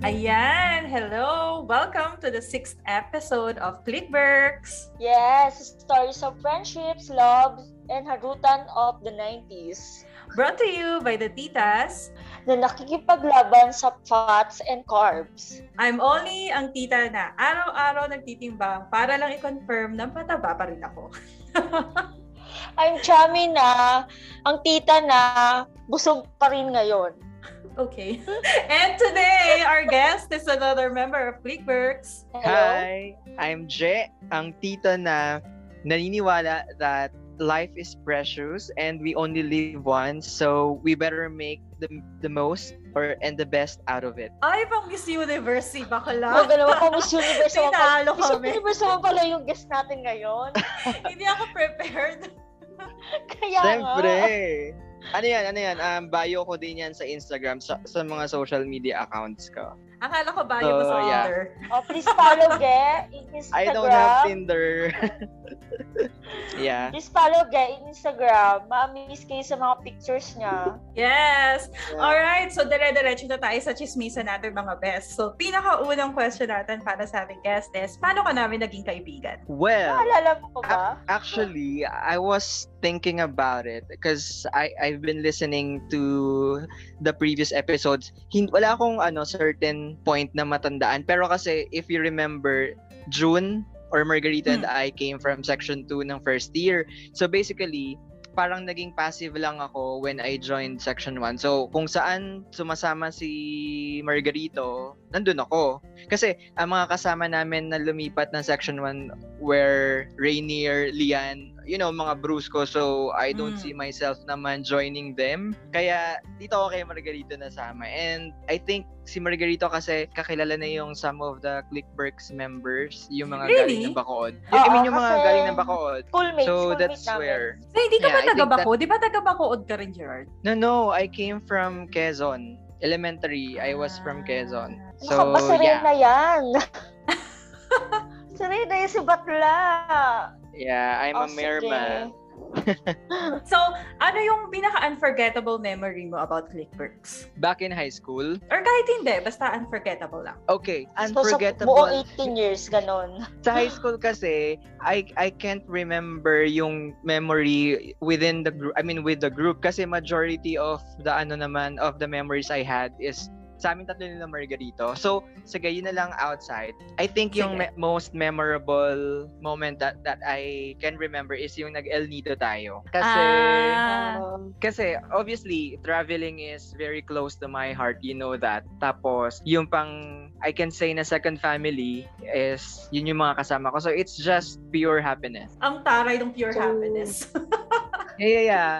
Ayan! Hello! Welcome to the sixth episode of Clickworks! Yes, stories of friendships, love, and harutan of the 90s. Brought to you by the titas. Na nakikipaglaban sa fats and carbs. I'm only ang tita na araw-araw nagtitimbang para lang i-confirm na pataba pa rin ako. I'm chummy na ang tita na busog pa rin ngayon. Okay. And today, our guest is another member of Clickworks. Hello? Hi, I'm Je, ang tito na naniniwala that life is precious and we only live once, so we better make the the most or and the best out of it. Ay, pang Miss Universe si Oh, Bakala. dalawa pa Miss Universe. Tinalo Miss kami. Universe naman pala yung guest natin ngayon. Hindi ako prepared. Kaya Siyempre. nga. Ano yan, ano yan, um, bio ko din yan sa Instagram, sa, sa mga social media accounts ko. Akala ko ba mo sa So, yeah. Tinder. Oh, please follow Ge in Instagram. I don't have Tinder. yeah. Please follow Ge in Instagram. Ma-miss kayo sa mga pictures niya. Yes! Alright, so dire-diretso na tayo sa chismisa natin mga best. So, pinakaunang question natin para sa ating guest is, paano ka namin naging kaibigan? Well, Naalala mo ba? Actually, I was thinking about it because I I've been listening to the previous episodes. Hin wala akong ano certain point na matandaan pero kasi if you remember June or Margarita and I came from section 2 ng first year. So basically, parang naging passive lang ako when I joined section 1. So kung saan sumasama si Margarito, nandun ako. Kasi ang mga kasama namin na lumipat ng section 1 were Rainier, Lian, you know, mga Bruce ko. So, I don't Mm. see myself naman joining them. Kaya, dito ako kay Margarito nasama. And I think si Margarito kasi kakilala na yung some of the Clickworks members, yung mga Really? galing ng Bacood. Yung, I mean, yung mga galing ng Bacood. Schoolmates, So, schoolmate that's namin. where... So, hindi ka Yeah, ba I think taga-bako? Di ba taga-bakood ka rin, Gerard? No, no, I came from Quezon. Elementary, I was from Quezon. Ano So, si yeah. Reyna yan? si Reyna yung si Batla. Yeah, I'm Oh, a mayor sige. man. So, ano yung pinaka-unforgettable memory mo about Clickworks? Back in high school, Or kahit hindi, basta unforgettable lang. okay, So, sa unforgettable. buong 18 years, ganon. sa high school kasi I I can't remember yung memory within the group I mean with the group kasi majority of the ano naman of the memories I had is sa amin tatlo nila Margarito. So, sige, yun na lang outside. I think yung me- most memorable moment that that I can remember is yung nag-El Nido tayo. Kasi Ah. Um, kasi obviously traveling is very close to my heart you know that tapos yung pang I can say na second family is yun yung mga kasama ko so it's just pure happiness ang taray ng pure So- happiness. yeah yeah yeah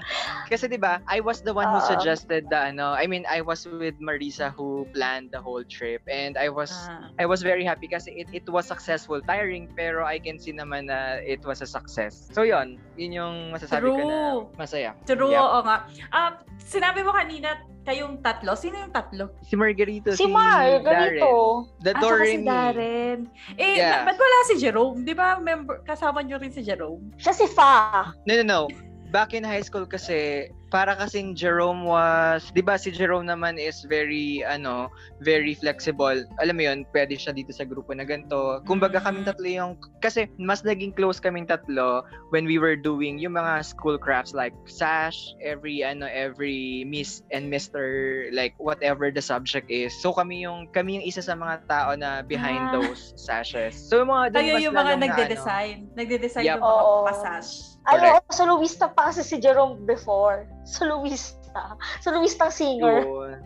kasi 'di ba I was the one who Oo. suggested the ano I mean I was with Marisa who planned the whole trip and I was Ah. I was very happy kasi it, it was successful tiring pero I can see naman na it was a success so yun yun yung masasabi ko na True. masaya True, Yep. oo nga. Ah, sinabi mo kanina, kayong tatlo. Sino yung tatlo? si Margarito si Mar, Darren. ganito. The Ah, saka si Doremi. Darren. Eh, Yeah. ba- ba't wala si Jerome? Di ba member, kasama nyo rin si Jerome? Siya si Fa. No, no, no. Back in high school kasi, para kasing Jerome was, di ba si Jerome naman is very, ano, very flexible. Alam mo yun, pwede siya dito sa grupo na ganito. Kumbaga Mm. kaming tatlo yung, kasi mas naging close kaming tatlo when we were doing yung mga school crafts like sash, every, ano, every miss and mister, like whatever the subject is. So kami yung, kami yung isa sa mga tao na behind Ah. those sashes. So yung mga, Kayo yung mga lalong na, ano, nagde-design. Nagde-design Yup. yung mga Oo. passage. Ano, soloista pa kasi si Jerome before. Soloista. Soloistang singer. Yun.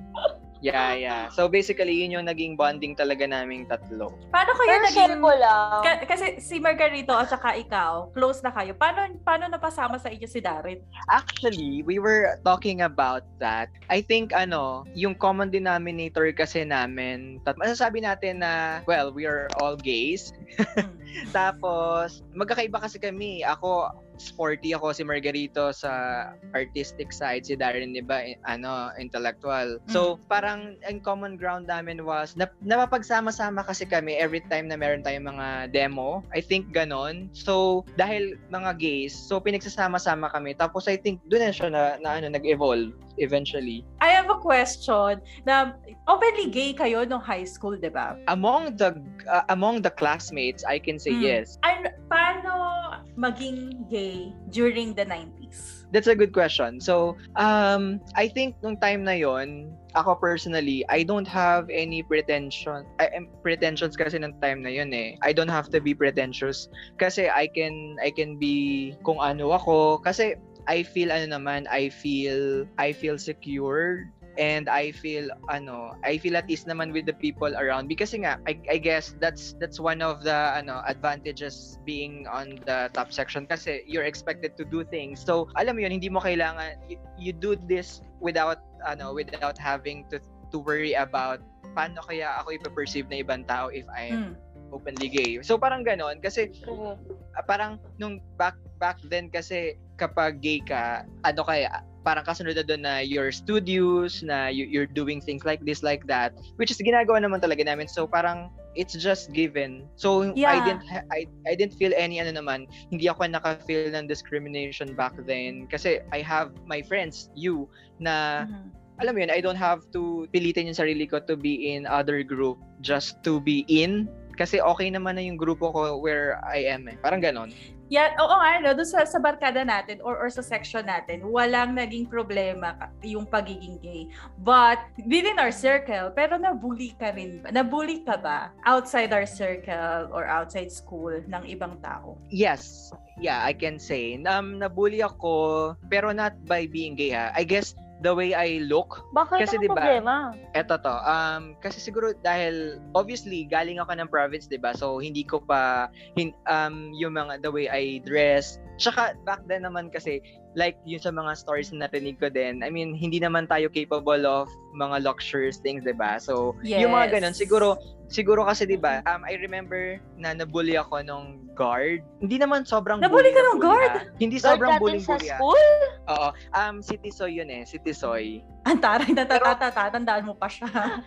Yeah, yeah. So basically, yun yung naging bonding talaga naming tatlo. Paano kayo Pero naging... ko lang. Ka- kasi si Margarito at saka ikaw, close na kayo. Paano paano napasama sa inyo si Darren? Actually, we were talking about that. I think, ano, yung common denominator kasi namin, tat- masasabi natin na, well, we are all gays. Hmm. Tapos, magkakaiba kasi kami. Ako, sporty ako si Margarito sa artistic side, si Darren iba eh, ano, intellectual. So, parang ang common ground namin was na, napapagsama-sama kasi kami every time na meron tayong mga demo. I think ganon. So, dahil mga gays, so pinagsasama-sama kami. Tapos I think doon na siya na, na ano, nag-evolve eventually. I have a question na openly gay kayo nung high school, di ba? Among the uh, among the classmates, I can say Mm. yes. Ano, paano maging gay during the 90s? That's a good question. So, um, I think nung time na yon, ako personally, I don't have any pretension. I, em- pretensions kasi nung time na yon eh. I don't have to be pretentious kasi I can I can be kung ano ako kasi I feel ano naman, I feel I feel secure and I feel ano, I feel at ease naman with the people around because nga I, I guess that's that's one of the ano advantages being on the top section kasi you're expected to do things. So, alam mo yun, hindi mo kailangan you, you do this without ano without having to to worry about paano kaya ako ipa-perceive na ibang tao if I'm Mm. openly gay. So parang ganon kasi ah, parang nung back back then kasi kapag gay ka, ano kaya parang kasunod na doon na you're studious, na you, you're doing things like this, like that, which is ginagawa naman talaga namin. So parang it's just given. So I Yeah. didn't ha- I I didn't feel any ano naman, hindi ako naka-feel ng discrimination back then kasi I have my friends, you na Mhm. alam mo yun, I don't have to pilitin yung sarili ko to be in other group just to be in kasi okay naman na yung grupo ko where I am eh. Parang ganon. Yeah, oo nga, no, doon sa, sa barkada natin or, or sa section natin, walang naging problema yung pagiging gay. But within our circle, pero nabully ka rin ba? Nabully ka ba outside our circle or outside school ng ibang tao? Yes. Yeah, I can say. Um, nabully ako, pero not by being gay ha. I guess the way I look, Bakit Kasi diba, problema? eto to. Um, kasi siguro dahil, obviously, galing ako ng province, di ba? So, hindi ko pa, hin, um, yung mga, the way I dress. Tsaka, back then naman kasi, like, yung sa mga stories na narinig ko din, I mean, hindi naman tayo capable of mga luxurious things, di ba? So, yung mga ganun, siguro, siguro kasi, di ba, um, I remember na nabully ako nung guard. Hindi naman sobrang Nabully ka na nung bully, guard? ah. Hindi Guard sobrang natin bullying sa bully. ah. school? Oo. Um, si Tisoy yun eh. Si Tisoy. Ang taray na tatatatandaan mo pa siya.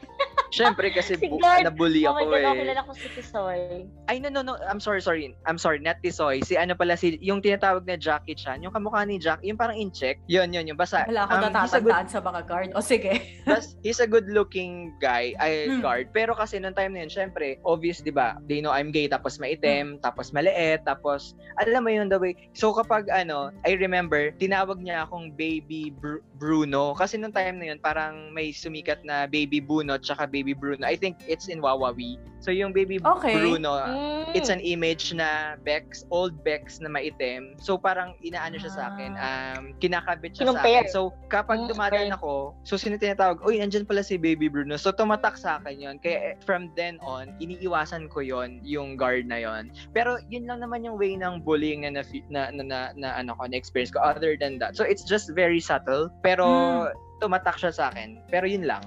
Siyempre kasi Si bu- nabully Oh ako God, eh. ako kilala ko si Tisoy. Ay, no, no, no. I'm sorry, sorry. I'm sorry, not Tisoy. Si ano pala, si, yung tinatawag na Jackie Chan, yung kamukha ni Jack, yung parang in-check. Yun, yun, yung basta. Wala ako um, a good, natatandaan sa mga guard. O sige. bas- he's a good looking guy, ay, Hmm. guard. Pero kasi nung time na yun, syempre, obvious, di ba? They know I'm gay, tapos maitim, tapos maliit, tapos, alam mo yun, the way. So kapag, ano, I remember, tinawag niya akong baby Bru- Bruno. Kasi nung time na yun, parang may sumikat na baby Bruno, tsaka baby Bruno. I think it's in Wawawi. So yung baby Okay. Bruno, Mm. it's an image na Bex, old Bex na maitim. So parang inaano siya sa akin, um, kinakabit siya sa Kinumpare. akin. So kapag Mm, dumadaan okay. ako, so sino tinatawag, uy, andyan pala si Baby Bruno. So tumatak sa akin yon Kaya eh, from then on, iniiwasan ko yon yung guard na yon Pero yun lang naman yung way ng bullying na na, na, na, na, na ano ko, na experience ko other than that. So it's just very subtle. Pero Mm. tumatak siya sa akin. Pero yun lang.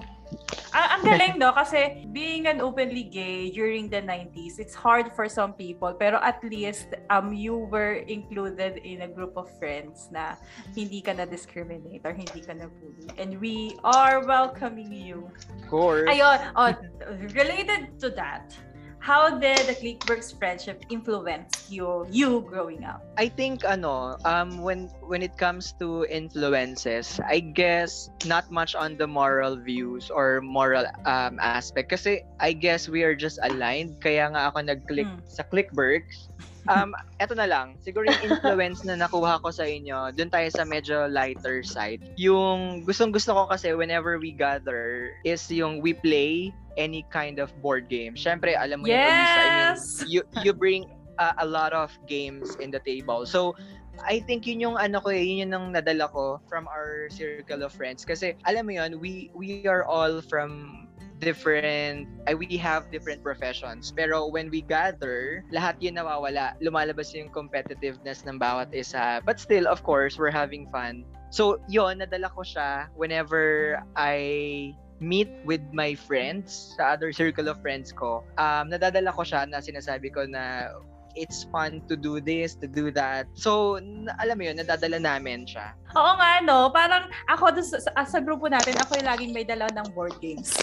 Ah, ang galing no kasi being an openly gay during the 90s, it's hard for some people pero at least um you were included in a group of friends na hindi ka na discriminate or hindi ka na bully. And we are welcoming you. Of course. Ayun, oh, related to that, how did the Clickworks friendship influence you you growing up? I think ano, um when when it comes to influences, I guess not much on the moral views or moral um aspect kasi I guess we are just aligned kaya nga ako nag-click Hmm. sa Clickworks. Um eto na lang, siguro yung influence na nakuha ko sa inyo, dun tayo sa medyo lighter side. Yung gustong-gusto ko kasi whenever we gather is yung we play any kind of board game. Syempre, alam mo yun, Elisa, I mean, Yes! you you bring uh, a lot of games in the table. So I think yun yung ano ko eh, yun yung nang nadala ko from our circle of friends kasi alam mo yun, we we are all from different I we have different professions pero when we gather lahat yun nawawala lumalabas yung competitiveness ng bawat isa but still of course we're having fun so yun nadala ko siya whenever I meet with my friends sa other circle of friends ko um nadadala ko siya na sinasabi ko na it's fun to do this, to do that. So, alam mo yun, nadadala namin siya. Oo nga, no? Parang ako sa, sa, sa grupo natin, ako yung laging may dala ng board games.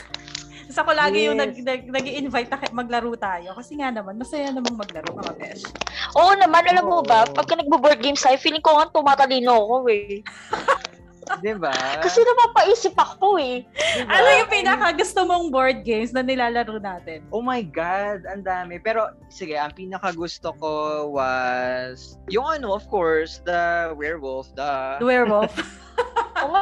Tapos ako lagi yung nag, Yes. nag, nag-i-invite na maglaro tayo. Kasi nga naman, masaya namang maglaro mga besh. Oo naman, alam mo ba, pagka nagbo-board games tayo, feeling ko nga tumatalino ako eh. Di ba? Kasi napapaisip ako eh. Diba? Ano yung pinaka gusto mong board games na nilalaro natin? Oh my God, ang dami. Pero, sige, ang pinaka gusto ko was, yung ano, of course, the werewolf, the... The werewolf.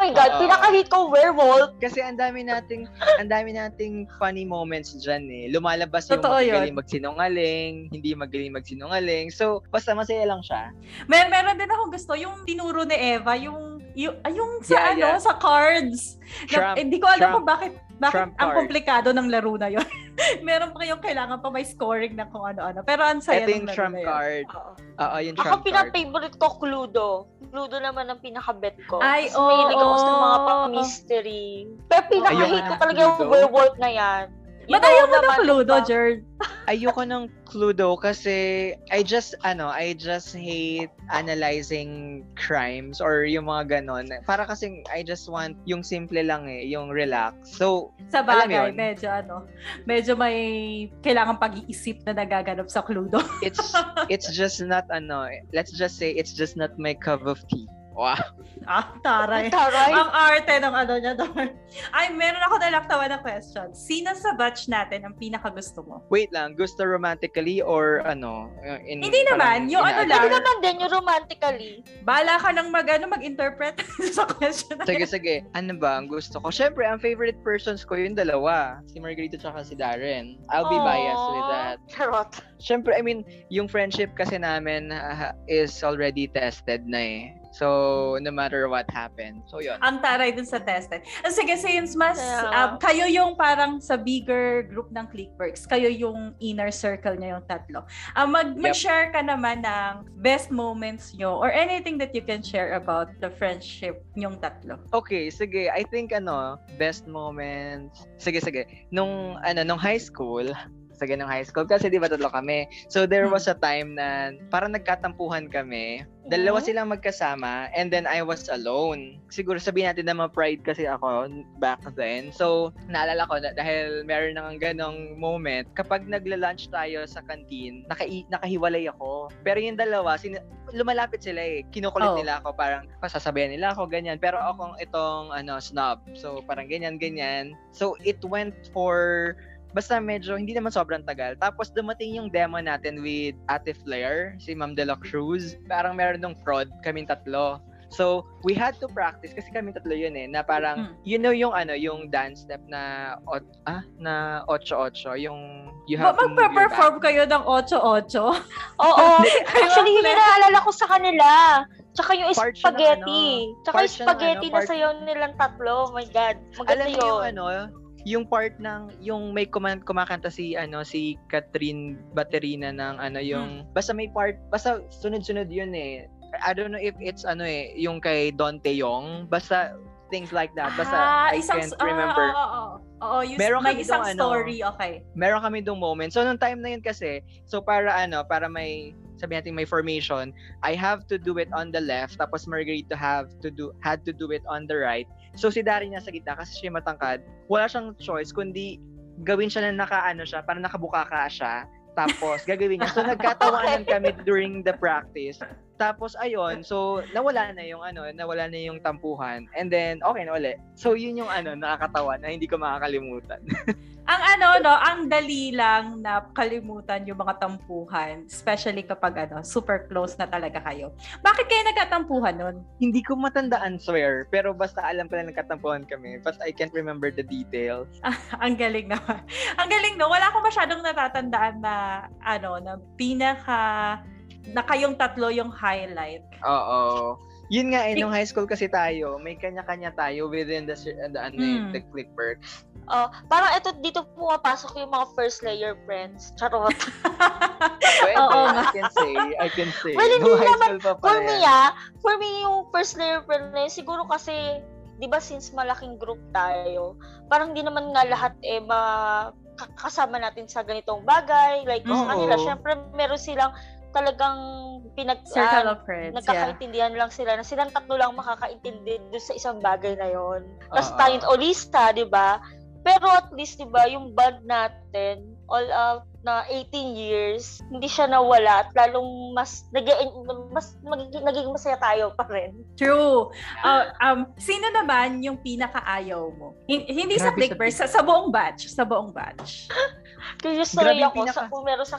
My God, Oo. pinaka-hit ko werewolf. Kasi ang dami nating, ang dami nating funny moments dyan eh. Lumalabas yung Totoo magaling yun. magsinungaling, hindi magaling magsinungaling. So, basta masaya lang siya. Mer meron din akong gusto, yung tinuro ni Eva, yung, yung, ay, yung sa Yeah, ano, yeah. sa cards. Trump, Na, hindi ko alam Trump. kung bakit bakit Trump ang card. komplikado ng laro na yon. meron pa kayong kailangan pa may scoring na kung ano-ano. Pero ang saya ng yung laro trump na yun. card. Oo. Oo, yung Ako trump card. pinaka-favorite ko, Cluedo. Cluedo naman ang pinaka-bet ko. Ay, Kasi mahilig ako sa mga oo. pang-mystery. Pero pinaka-hit Ayoko ko talaga yung werewolf na yan. Ba't ayaw mo ng Cluedo? Jerd? Ayoko ng Cluedo kasi I just, ano, I just hate analyzing crimes or yung mga ganon. Para kasing I just want yung simple lang eh, yung relax. So, Sa bagay, yun? medyo ano, medyo may kailangan pag-iisip na nagaganap sa Cluedo. it's it's just not ano, let's just say it's just not my cup of tea. Wow. ah, taray. Taray. Ang arte ng ano niya doon. Ay, meron ako nalaktawa na question. Sino sa batch natin ang pinaka gusto mo? Wait lang, gusto romantically or ano? uh, In, Hindi naman, yung ano lang. Pwede naman din yung romantically. Bala ka nang mag, ano, mag-interpret sa question na Sige, sige. Ano ba ang gusto ko? Siyempre, ang favorite persons ko yung dalawa. Si Margarita tsaka si Darren. I'll be biased with that. Charot. Siyempre, I mean, yung friendship kasi namin ah, is already tested na eh. So, no matter what happened. So, yun. Ang taray dun sa tested. Ah, Sige, since mas, um, kayo yung parang sa bigger group ng Clickworks, kayo yung inner circle niya yung tatlo. Um, mag, Yep. mag-share ka naman ng best moments nyo or anything that you can share about the friendship nyong tatlo. Okay, sige. I think ano, best moments. Sige, sige. Nung ano, nung high school, sige nung high school kasi di ba tatlo kami. So there was a time na parang nagkatampuhan kami. Dalawa Mhm. silang magkasama and then I was alone. Siguro sabihin natin na ma-pride kasi ako back then. So naalala ko na dahil meron nang ganong moment kapag nagla-lunch tayo sa canteen, naka nakahiwalay ako. Pero yung dalawa, sin- lumalapit sila eh. Kinukulit Oh. nila ako parang pasasabihan nila ako ganyan. Pero akong itong ano snob. So parang ganyan ganyan. So it went for basta medyo hindi naman sobrang tagal. Tapos dumating yung demo natin with Ate Flair, si Ma'am De La Cruz. Parang meron nung fraud, kaming tatlo. So, we had to practice kasi kami tatlo yun eh, na parang, Mm. you know yung ano, yung dance step na, ot, ah, na 8-8, yung you Ba- have to move your back. Magpa-perform kayo ng 8-8? Oo. Actually, yun yung naalala ko sa kanila. Tsaka yung Part siya ng spaghetti. ano, Tsaka part yung ng spaghetti ano, na part- sayaw nilang tatlo. Oh my God. Maganda Alam niyo yung yun. ano, yung part ng yung may kuman, kumakanta si ano si Catherine Baterina ng ano yung basta may part basta sunod-sunod yun eh. I don't know if it's ano eh yung kay Don Teong basta things like that basta ah, I isang, can't ah, remember. Oo, oo, oo. yung- Meron kami isang dong ano, story, okay. meron kami dong moment. So, nung time na yun kasi, so para ano, para may, sabi natin may formation, I have to do it on the left, tapos Margarita have to do, had to do it on the right. So, si Dari nasa gitna kasi siya matangkad. Wala siyang choice, kundi gawin siya na naka, ano siya, para nakabuka ka siya. Tapos, gagawin niya. So, nagkatawanan kami during the practice. Tapos, ayun, so, nawala na yung, ano, nawala na yung tampuhan. And then, okay na ulit. So, yun yung, ano, nakakatawa na hindi ko makakalimutan. Ang ano, no, ang dali lang na kalimutan yung mga tampuhan, especially kapag ano, super close na talaga kayo. Bakit kayo nagkatampuhan nun? Hindi ko matandaan, swear. Pero basta alam ko na nagkatampuhan kami. But I can't remember the details. ang galing naman. Ang galing, no? Wala akong masyadong natatandaan na, ano, na pinaka, na kayong tatlo yung highlight. Oo. Yun nga eh, nung high school kasi tayo, may kanya-kanya tayo within the, the, ano, Mm. the clickwork. Oh, parang ito dito pumapasok yung mga first layer friends. Charot. Pwede, Oo I can say, I can say. Well, hindi high naman- For me ah, for me yung first layer friend na yun, siguro kasi, di ba since malaking group tayo, parang di naman nga lahat eh ma ka- kasama natin sa ganitong bagay. Like, sa Oo. kanila, syempre, meron silang talagang pinag Circle of friends, yeah. nagkakaintindihan lang sila na silang tatlo lang makakaintindi doon sa isang bagay na yon. Tapos Oo. tayo o lista, 'di ba? Pero at least 'di ba, yung band natin all out na 18 years, hindi siya nawala at lalong mas nag mas magiging, naging masaya tayo pa rin. True. Uh, um, sino naman yung pinakaayaw mo? Hin- hindi sa Grabe Clickverse, sa, sa buong batch. Sa buong batch. Curious Grabe tuloy yung ako sa pinaka- kung meron sa.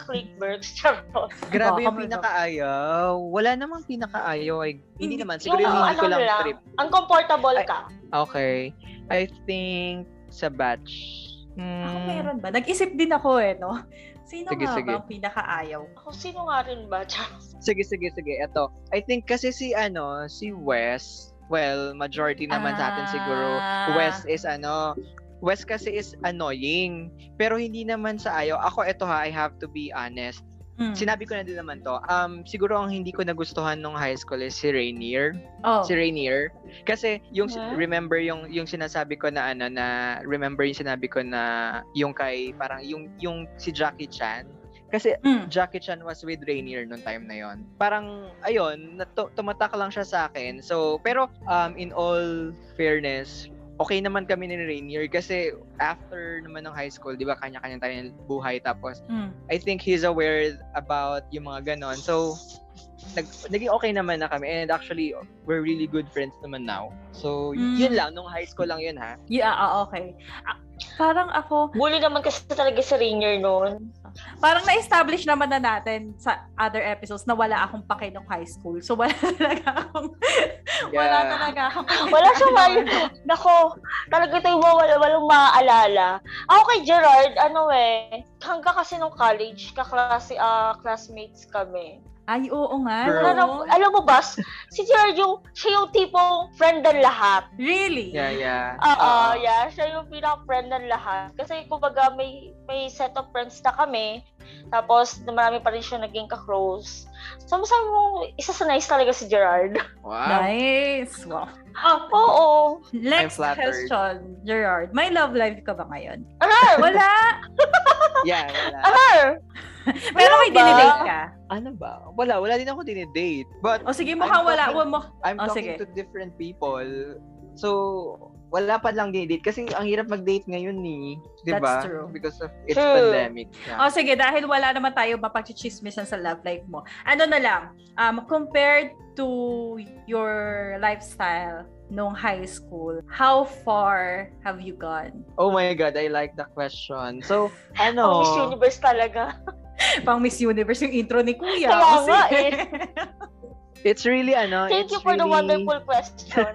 Charot. Grabe Baka yung pinakaayaw. Wala namang pinakaayaw. Ay, hindi Hindi- naman. Siguro Yung yung hindi ko ano lang lang, trip. Uncomfortable Ay- ka. Okay. I think sa batch. Hmm, Ako meron ba? Nag-isip din ako eh, no? Sino Sige, nga sige. ba ang pinakaayaw? Ako, sino nga rin ba? Charot. Sige, sige, sige. Ito. I think kasi si ano, si Wes, well, majority naman sa atin siguro, Ah. Wes is ano, Wes kasi is annoying. Pero hindi naman sa ayaw. Ako, ito ha, I have to be honest. Hmm. Sinabi ko na din naman to. Um, siguro ang hindi ko nagustuhan nung high school is si Rainier. oh. Si Rainier. Kasi yung Huh? remember yung yung sinasabi ko na ano na remember yung sinabi ko na yung kay parang yung yung si Jackie Chan. Kasi Hmm. Jackie Chan was with Rainier nung time na yon. Parang ayun, tumatak lang siya sa akin. So, pero um in all fairness, okay naman kami ni Rainier kasi after naman ng high school, 'di ba, kanya-kanya tayo ng buhay tapos Hmm. I think he's aware about yung mga ganon. So, nag, naging okay naman na kami. And actually, we're really good friends naman now. So, Mm. yun lang. Nung high school lang yun, ha? Yeah, ah, okay. Ah, parang ako, Bully naman kasi talaga si Rainier noon. Parang na-establish naman na natin sa other episodes na wala akong pake nung high school. So, wala talaga akong, wala Yeah. talaga akong Wala siya mal. Nako, talaga ito yung wala, walang maaalala. Ako kay Gerard, ano eh, hanggang kasi nung college, kaklase, ah classmates kami. Ay, oo nga. Girl. Alam, mo ba, si Gerard yung, siya yung tipong friend ng lahat. Really? Yeah, yeah. Oo, Oo. yeah. Siya yung pinaka-friend ng lahat. Kasi kumbaga may, may set of friends na kami. Tapos marami pa rin siya naging ka-close. So masabi mo, isa sa nice talaga si Gerard. Wow. Nice. Wow. Oh, Oo. next flattered. question, Gerard. May love life ka ba ngayon? Arar! Wala. Yeah, wala. Arar! Pero may dinidate ka. ano ba? Wala. Wala din ako dinidate. But O sige, mukhang I'm wala. talking- mo. I'm Oh, talking sige. to different people. So, wala pa lang dinidate. Kasi ang hirap mag-date ngayon ni. Di That's ba? true. Because of it's True. pandemic. Yeah. O sige, dahil wala naman tayo mapagchichismisan sa love life mo. Ano na lang, um, compared to your lifestyle nung high school, how far have you gone? Oh my God, I like the question. So, ano? Miss Universe talaga. Pang Miss Universe yung intro ni Kuya. Kaya O, nga sige. It's really ano, Thank you for the really- wonderful question.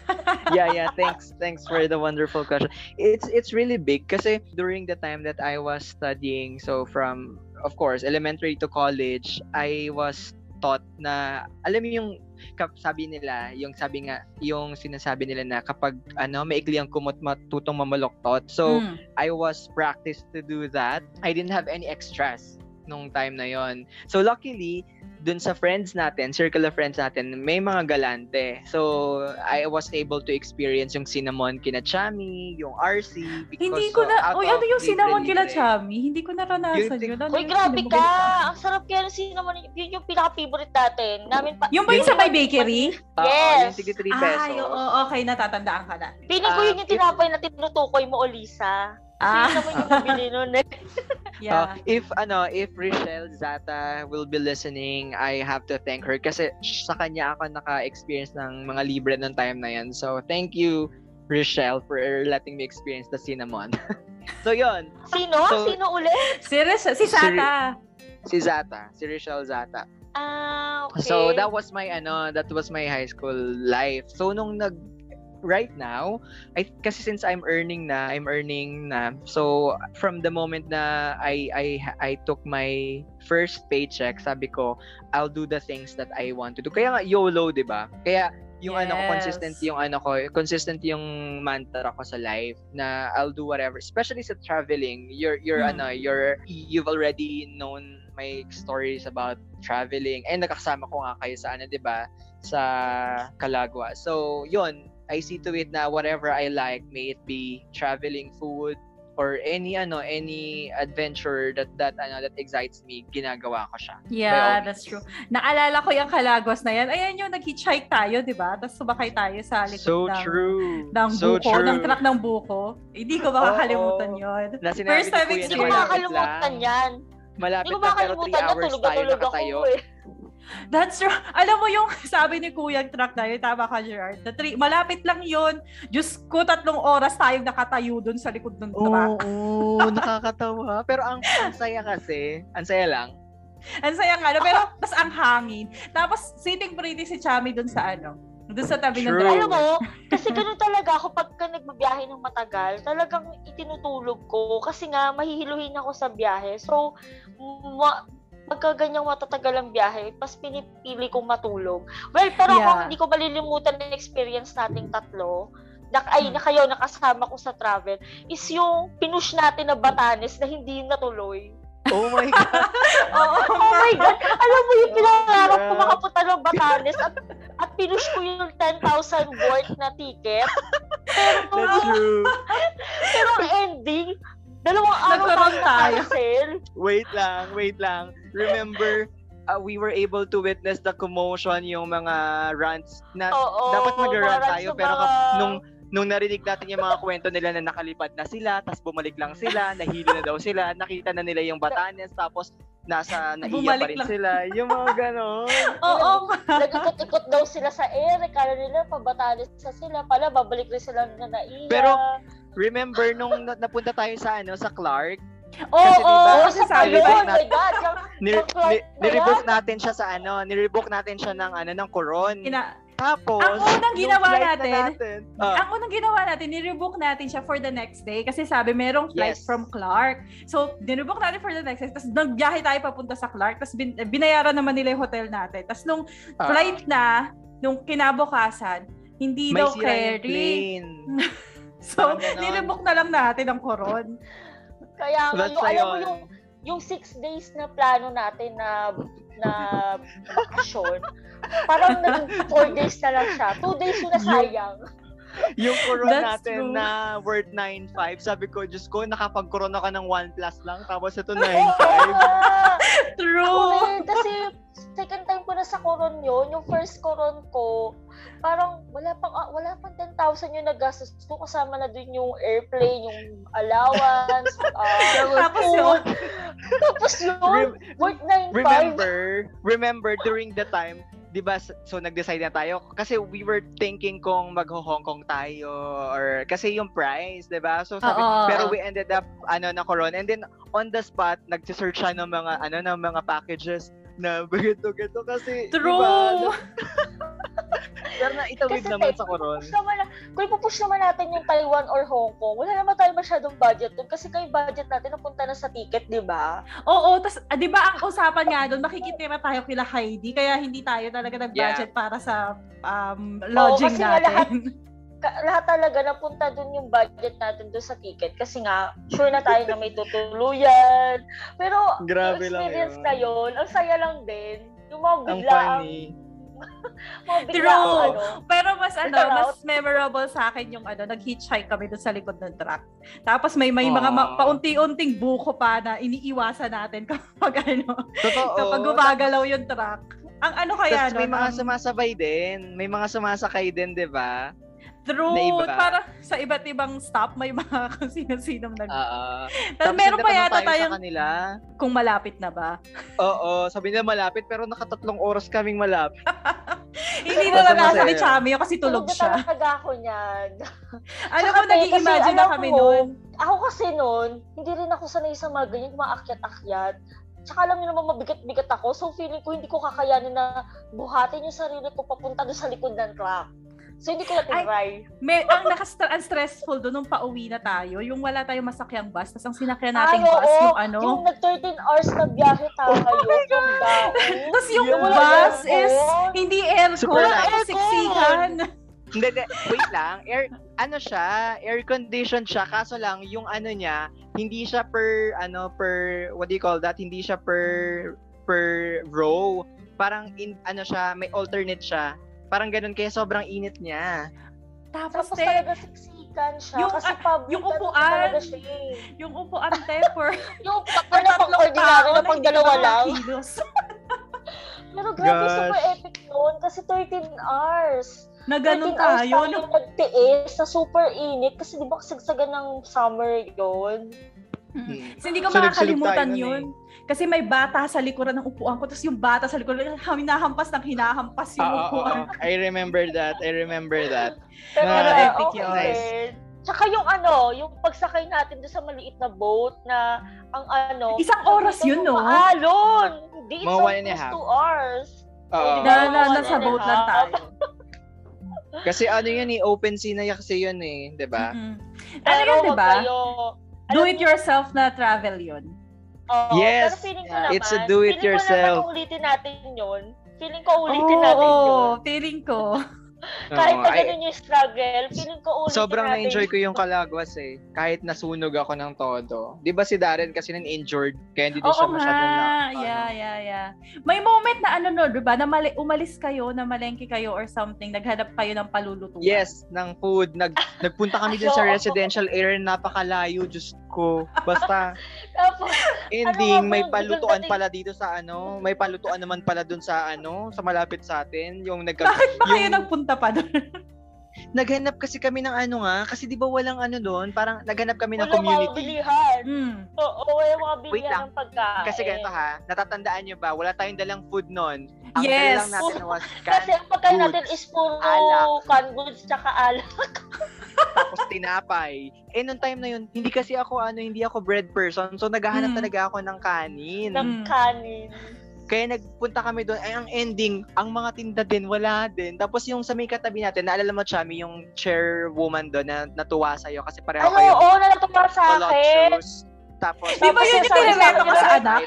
yeah, yeah, thanks. Thanks for the wonderful question. It's it's really big kasi during the time that I was studying, so from of course, elementary to college, I was taught na alam mo yung sabi nila, yung sabi nga, yung sinasabi nila na kapag ano, maikli ang kumot matutong mamaloktot. So, Mm. I was practiced to do that. I didn't have any extras nung time na yon. So luckily, dun sa friends natin, circle of friends natin, may mga galante. So I was able to experience yung cinnamon kina Chami, yung RC. Because, Hindi ko na, uh, uy, ano yung cinnamon libre-libre. Chami? Hindi ko naranasan yun. Ano Uy, yung grabe ka! Ang sarap kaya ng cinnamon. Yun yung pinaka-favorite natin. Namin pa, Yung ba yung sa may bakery? Oo, Yes. yung tig 3 pesos. Ay, oo, okay, natatandaan ka na. Piling ko Ah, yun yung tinapay na tinutukoy mo, Olisa. Ah, Sino naman yung nabili nun eh. yeah. Uh, if ano, if Richelle Zata will be listening, I have to thank her kasi sa kanya ako naka-experience ng mga libre ng time na yan. So, thank you Richelle for letting me experience the cinnamon. so, yon Sino? So- Sino ulit? Serious, si Sata. si Zata, si Richelle Zata. Ah, okay. So, that was my ano, that was my high school life. So, nung nag right now, I kasi since I'm earning na, I'm earning na. So, from the moment na I I I took my first paycheck, sabi ko, I'll do the things that I want to do. Kaya nga YOLO, 'di ba? Kaya yung ano ko Yes. consistent yung ano ko consistent yung mantra ko sa life na I'll do whatever especially sa traveling you're you're Mm. ano you're you've already known my stories about traveling and nakasama ko nga kayo sa ano 'di ba sa Calagua so yun I see to it na whatever I like may it be traveling food or any ano any adventure that that ano that excites me ginagawa ko siya Yeah, means. that's true. Naalala ko yung kalagwas na yan. Ayan yung nag-hitchhike tayo, di ba? Tapos sumakay tayo sa likod so ng, true ng so buko, true ng truck ng buko. Hindi ko makakalimutan na sinabi First time Hindi na ko experience. malapit makakalimutan yan. malapit Hindi ko lang pero 3 makakalimutan yan. hours tayo nakatayo eh. That's true. Alam mo yung sabi ni Kuya truck na yun, tama ka Gerard. The three, malapit lang yun. Diyos ko, tatlong oras tayong nakatayo dun sa likod ng truck. Oo, nakakatawa. Pero ang, ang saya kasi, ang saya lang. Ang saya nga, pero tas ang hangin. Tapos sitting pretty si Chami dun sa ano, dun sa tabi ng True. truck. Alam mo, kasi ganun talaga ako pagka nagbabiyahe ng matagal, talagang itinutulog ko kasi nga mahihiluhin ako sa biyahe. So, ma- pagka ganyang matatagal ang biyahe, pas pinipili kong matulog. Well, pero ako Yeah. hindi ko malilimutan na experience nating tatlo na, ay, na kayo nakasama ko sa travel, is yung pinush natin na Batanes na hindi natuloy. Oh my God. Oo. Oh my God! Alam mo yung pinangarap ko makapunta ng Batanes at, at pinush ko yung 10,000 worth na ticket. Pero, That's true. pero ending, dalawang araw Nagkaroon tayo. Wait lang, wait lang. Remember, uh, we were able to witness the commotion, yung mga rants na Oo, dapat mag-rant tayo pero kap- nung nung narinig natin yung mga kwento nila na nakalipad na sila, tapos bumalik lang sila, nahilo na daw sila, nakita na nila yung Batanes, tapos nasa naiya pa rin lang. sila. Yung mga ganon. Oo. Nag-ikot-ikot daw sila sa air. Kala nila, pabatanis sa sila. Pala, babalik rin sila na naiya. Pero, Remember nung na- napunta tayo sa ano sa Clark, Oo, oo, diba, kasi sa sabi ba, oh my God. Yung, ni, Sa Clark ni, na nirevoke yan? natin siya sa ano, nirevoke natin siya ng ano ng Coron. ina, Tapos, Ang unang ginawa flight na natin, natin ah, ang unang ginawa natin, nirebook natin siya for the next day kasi sabi merong flight Yes. from Clark. So, nirebook natin for the next day. Tapos nagbiyahe tayo papunta sa Clark. Tapos bin, binayaran naman nila yung hotel natin. Tapos nung ah, flight na, nung kinabukasan, hindi may daw sira yung carry. So, nirebook na lang natin ang Coron. Kaya nga, yung, alam mo yung, yung six days na plano natin na na bakasyon, parang naging four days na lang siya. Two days yung nasayang. Yung Coron That's natin true. na worth 9.5, sabi ko, Diyos ko, nakapag-Coron ako ng 1 plus lang, tapos ito 9.5. Ah, True! Ako rin, kasi second time ko na sa Coron yun, yung first Coron ko, parang wala pang ah, wala pang 10,000 yung nagastos ko kasama na dun yung airplane, yung allowance, ah, Tapos yun, Tapos yun, Rem- worth 9,500. remember, remember during the time, 'di ba? So nag-decide na tayo kasi we were thinking kung magho-Hong Kong tayo or kasi yung price, 'di ba? So sabi, Oo. pero we ended up ano na Coron and then on the spot nagse-search siya ng mga ano ng mga packages na ganito ganito kasi True! ba? Pero na itawid Kasi naman sa Coron. Push naman na, kung ipupush naman natin yung Taiwan or Hong Kong, wala naman tayo masyadong budget dun kasi kayo budget natin napunta na sa ticket, di ba? Oo, tas, ah, di ba ang usapan nga doon, makikitira tayo kila Heidi, kaya hindi tayo talaga nag-budget para sa um, lodging kasi nga lahat- natin. lahat talaga napunta dun yung budget natin dun sa ticket kasi nga sure na tayo na may tutuluyan. Pero Grabe yung lang experience yun. na yun, ang saya lang din. Yung mga Ang biglaang, funny. mga True. ano. Pero mas ano, mas out. memorable sa akin yung ano, nag-hitchhike kami doon sa likod ng truck. Tapos may may mga ma- Aw. paunti-unting buko pa na iniiwasan natin kapag ano, Totoo. kapag gumagalaw yung truck. Ang ano kaya Tapos may nun, mga ang sumasabay din. May mga sumasakay din, 'di ba? True, na iba. para sa iba't ibang stop, may mga kung sino-sinong nag... Oo. Tapos meron pa yata tayo tayong sa kanila. kung malapit na ba. Oo, sabi nila malapit pero nakatatlong oras kaming malapit. Hindi na Basta nag-asa ni. Chami kasi tulog Tulog siya. talaga ako niyan. Ano te, nag-i-imagine kasi na alam kami mo, noon. Ako kasi noon, hindi rin ako sanay sa mga ganyan, mga akyat-akyat. Tsaka alam niyo naman mabigat-bigat ako, so feeling ko hindi ko kakayanin na buhatin yung sarili ko papunta doon sa likod ng truck. So hindi ko na tinry. May, ang, nakastra- ang stressful doon nung pauwi na tayo, yung wala tayong masakyang bus, tapos ang sinakyan nating Ay, bus, oo. yung ano, Yung nag 13 hours na biyahe tayo from Daon. tapos yung Yeah. bus is hindi aircon, tapos siksikan. Hindi, hindi, wait lang. Air, ano siya, air conditioned siya. Kaso lang, yung ano niya, hindi siya per, ano, per, what do you call that? Hindi siya per, per row. Parang, in, ano siya, may alternate siya. Parang ganun, kaya sobrang init niya. Tapos, Tapos te, talaga siksikan. siya. Yung, kasi public yung upuan. talaga siya eh. Yung upuan te for, Yung for na pang tatlong ordinary na hindi dalawa lang. Pero grabe, Gosh. super epic yun. Kasi 13 hours. na ganun 13 hours tayo. tayo nagtiis sa super init. Kasi di ba kasagsagan ng summer yun? Mm. Hmm. Kasi hindi ko Sunog-sunog makakalimutan yun. Kasi may bata sa likuran ng upuan ko, tapos yung bata sa likuran, hinahampas ng hinahampas yung oo, upuan. oo. I remember that. I remember that. Pero, Pero uh, epic okay. Nice. Tsaka yung ano, yung pagsakay natin doon sa maliit na boat na ang ano, Isang oras yun, no? Maalon! Hindi, it's Mga one and a almost half. two hours. Oo. Di Na, na, nasa boat lang tayo. Kasi ano yun eh, open sea na kasi yun eh, di ba? Mm-mm. Ano yun, di ba? Do it yourself na travel yun. Oo, Yes. Pero feeling ko Yeah. naman, It's a do it feeling ko yourself. naman ulitin natin yun. Feeling ko ulitin Oo, natin oo, yun. feeling ko. Kahit Oo, na ganun yung struggle, feeling ko ulitin Sobrang natin. na-enjoy ko yung Kalagwas eh. Kahit nasunog ako ng todo. Di ba si Darren kasi nan-injured? Kaya hindi din siya Oo masyadong na... ano. yeah, yeah, yeah. May moment na ano no, 'di ba? Na mali- umalis kayo, na malengke kayo or something, naghanap kayo ng palulutuan. Yes, ng food. Nag, nagpunta kami din sa residential area, napakalayo, Diyos ko. Basta, Tapos, ending, Ano may palutuan pala dito sa ano, may palutuan naman pala dun sa ano, sa malapit sa atin, yung nag Bakit ba kayo yung- nagpunta pa doon? naghanap kasi kami ng ano nga, kasi di ba walang ano doon, parang naghanap kami ng wala mga community. bilihan. mm. Oo, wala mga bilihan ng pagkain. Kasi ganito ha, natatandaan nyo ba, wala tayong dalang food noon. Ang Yes. dala lang natin was Kasi canned ang pagkain natin is puro alak. canned goods tsaka alak. tapos tinapay. Eh, nung time na yun, hindi kasi ako, ano, hindi ako bread person. So, naghahanap Mm. talaga ako ng kanin. ng Mm. kanin. Kaya nagpunta kami doon. Ay, ang ending, ang mga tinda din, wala din. Tapos yung sa may katabi natin, naalala mo, Chami, yung chairwoman doon na natuwa sa'yo kasi pareho Ano, kayo. oo, nalatuwa sa akin. shoes. Tapos, Di ba yun yung sa ko sa anak?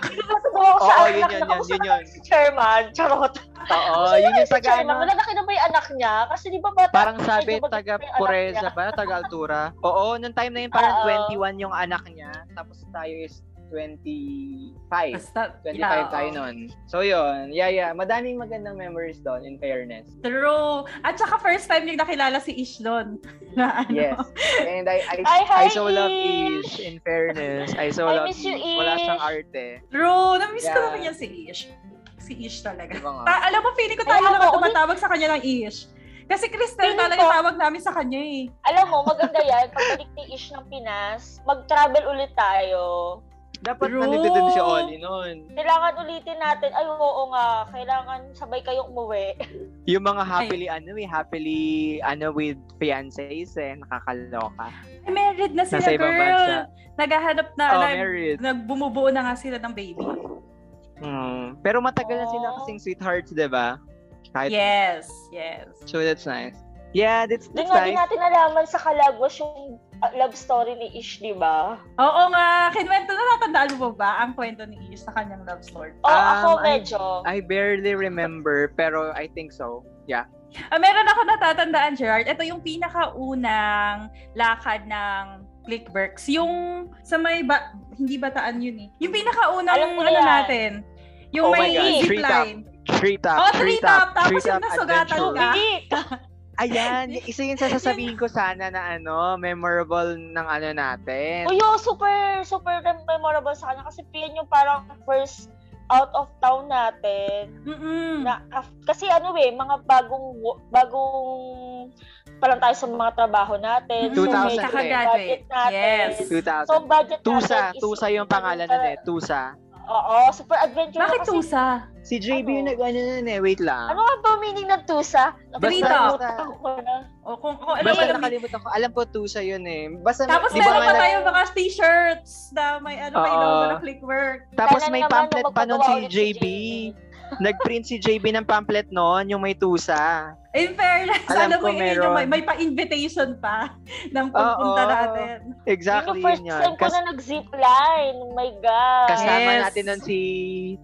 Oo, anak yun yun, yun, yun yun. chairman. Charot. Oo, yun yung taga, ano, malalaki na ba yung anak niya? Kasi di ba bata? parang sabi, taga Pureza ba? Taga Altura. Oo, nung time na yun, parang Oo. 21 yung anak niya. Tapos tayo is 25. Basta, 25 yeah, tayo oo. nun. So yun, yeah, yeah. Madaming magandang memories doon, in fairness. True. At saka first time yung nakilala si Ish doon. Na ano. Yes. And I I, Ay, hi, I so love Ish! In fairness. I so I love miss you, Wala Ish. siyang arte. True. Namiss ko Yeah. naman yan si Ish. Si Ish talaga. Diba? Ta- alam mo, feeling ko tayo ang tumatawag sa kanya ng Ish. Kasi Feeling talaga ko- tawag namin sa kanya eh. Alam mo, maganda yan. Pagbalik ni Ish ng Pinas, mag-travel ulit tayo. Dapat True. nandito din si Oli noon. Kailangan ulitin natin. Ay, oo nga. Kailangan sabay kayong umuwi. Yung mga happily, ano eh, happily, ano, with fiancés eh, nakakaloka. Ay, married na sila, Nasa ibang girl. bansa. Naghahanap na, Oh, nag, married. nagbumubuo na nga sila ng baby. Hmm. Pero matagal na sila Oh. kasing sweethearts, di ba? Kahit, Yes, yes. So that's nice. Yeah, that's, Doon that's din nice. natin nalaman sa Kalagwas yung love story ni Ish, di ba? Oo nga, kinwento na natandaan mo ba ang kwento ni Ish sa kanyang love story? Oo, Um, ako I- medyo. I barely remember, pero I think so. Yeah. Ah, meron ako natatandaan, Gerard. Ito yung pinakaunang lakad ng Clickworks. Yung sa may ba, hindi bataan yun eh. Yung pinakaunang Alam ano yan. natin. Yung Oh my may God, zip tree top. line. Tree top, Oh, tree tree top. Tapos tree yung top nasugatan adventure. ka. Hindi. Ayan, isa yun sa sasabihin ko sana na ano, memorable ng ano natin. Uy, oh, super, super memorable sa kanya kasi feeling yung parang first out of town natin. Mm-mm. Na, kasi ano eh, mga bagong, bagong pa lang tayo sa mga trabaho natin. Mm, 2000 medyo kaka-graduate. budget natin. Yes. 2000. So, budget Tusa, natin is... Tusa yung pangalan nun eh, Tusa. Oo, super adventure. Bakit kasi, tusa? Si JB Ano? yung nag-ano nun eh, wait lang. Ano nga ba meaning ng Tusa? Na. O kung, kung ano Basta ba nakalimutan ko, alam ko Tusa yun eh. Basta, Tapos di ba meron nga pa nag- tayo mga t-shirts na may ano, may logo na Clickwork. Tapos may pamphlet pa nun si ulit JB. Nag-print si JB ng pamphlet noon, yung may Tusa. In fairness, Alam alam ko mo yun, yung may, meron. may pa-invitation pa ng pagpunta Oo. natin. Exactly Yung first yun time ko Kas- na nag-zipline. Oh my God. kasama Yes. natin nun si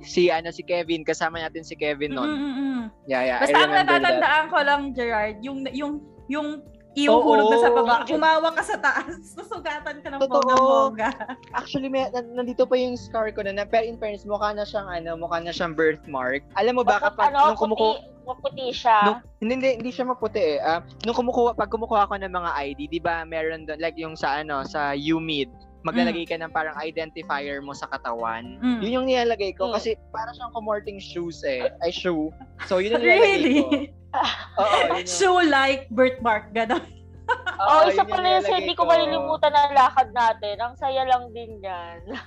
si ano si Kevin, kasama natin si Kevin noon. Mm-mm-mm. Yeah, yeah. Basta ang remember that. natatandaan ko lang, Gerard, yung yung yung iuhulog na sa baba, umawa ka sa taas, susugatan ka ng Totoo. bongga-bongga. Actually, may, nan- nandito pa yung scar ko na, na pero in fairness, mukha na siyang ano, mukha na siyang birthmark. Alam mo ba Bakit kapag ano, nung kumuku puti? maputi siya. Nung, hindi, hindi, hindi siya maputi eh. Ah, nung kumukuha, pag kumukuha ako ng mga ID, di ba meron doon, like yung sa ano, sa UMID, maglalagay ka ng parang identifier mo sa katawan. Mm. Yun yung nilalagay ko Mm. kasi para siyang kumorting shoes eh. Ay, shoe. So, yun yung nilalagay ko. Oo, yun yung, Shoe-like birthmark, gano'n. Oh, oo, isa yun yung pala yun, hindi ko malilimutan ang lakad natin. Ang saya lang din yan.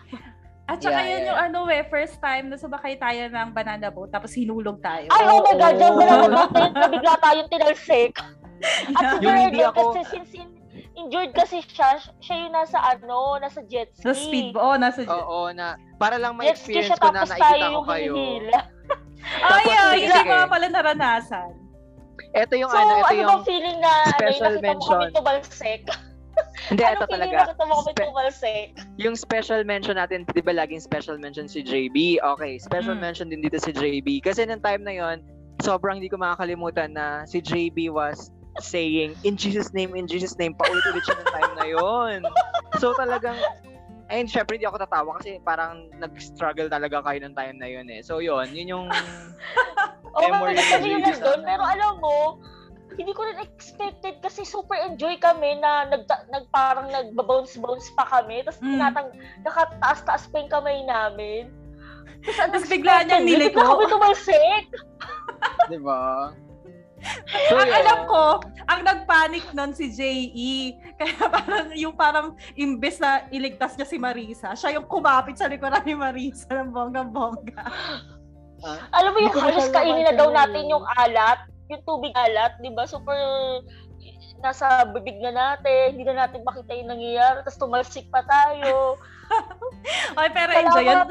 At saka Yeah, yun yeah. yung ano eh, first time na sumakay tayo ng banana boat tapos hinulog tayo. Ay, oh my God, Oo. yung banana natin, nabigla tayong tinalsik. At si Yung hindi Jordan, ako- kasi since in- injured kasi siya, siya yung nasa ano, nasa jet ski. Sa speedboat. Oh, nasa Oo, na para lang Jet ski ma-experience siya, ko na tapos tayo nakikita ko yung kayo. hinihila. Ay, Tapos, ay, sige. hindi ko pala naranasan. Ito yung So, ano, ito ano yung bang feeling na ano, special mo mention. kami tumalsik? hindi Ano ito talaga. na nakita mo kami Spe- tumalsik? yung special mention natin, 'di ba laging special mention si JB? Okay, special Mm. mention din dito si JB kasi nung time na 'yon, sobrang hindi ko makakalimutan na si JB was saying in Jesus name in Jesus name paulit-ulit siya ng time na 'yon. So talagang And syempre, hindi ako tatawa kasi parang nag-struggle talaga kayo ng time na yun eh. So, yun. Yun yung... Oo, Memory oh, yung baby nandun. sa- Pero alam mo, hindi ko rin expected kasi super enjoy kami na nag, nag parang nagbabounce-bounce pa kami. Tapos Mm. tinatang, nakataas-taas pa yung kamay namin. Tapos, Tapos bigla niyang niliko. Bigla kami tumalsik. Di ba? So, ang alam ko, ang nagpanic nun si J.E. Kaya parang yung parang imbes na iligtas niya si Marisa, siya yung kumapit sa likuran ni Marisa ng bongga-bongga. Alam mo yung halos kainin na daw natin yung alat, yung tubig alat, di ba? Super nasa bibig na natin, hindi na natin makita yung nangyayari, tapos tumalsik pa tayo. Ay, pero enjoy yun.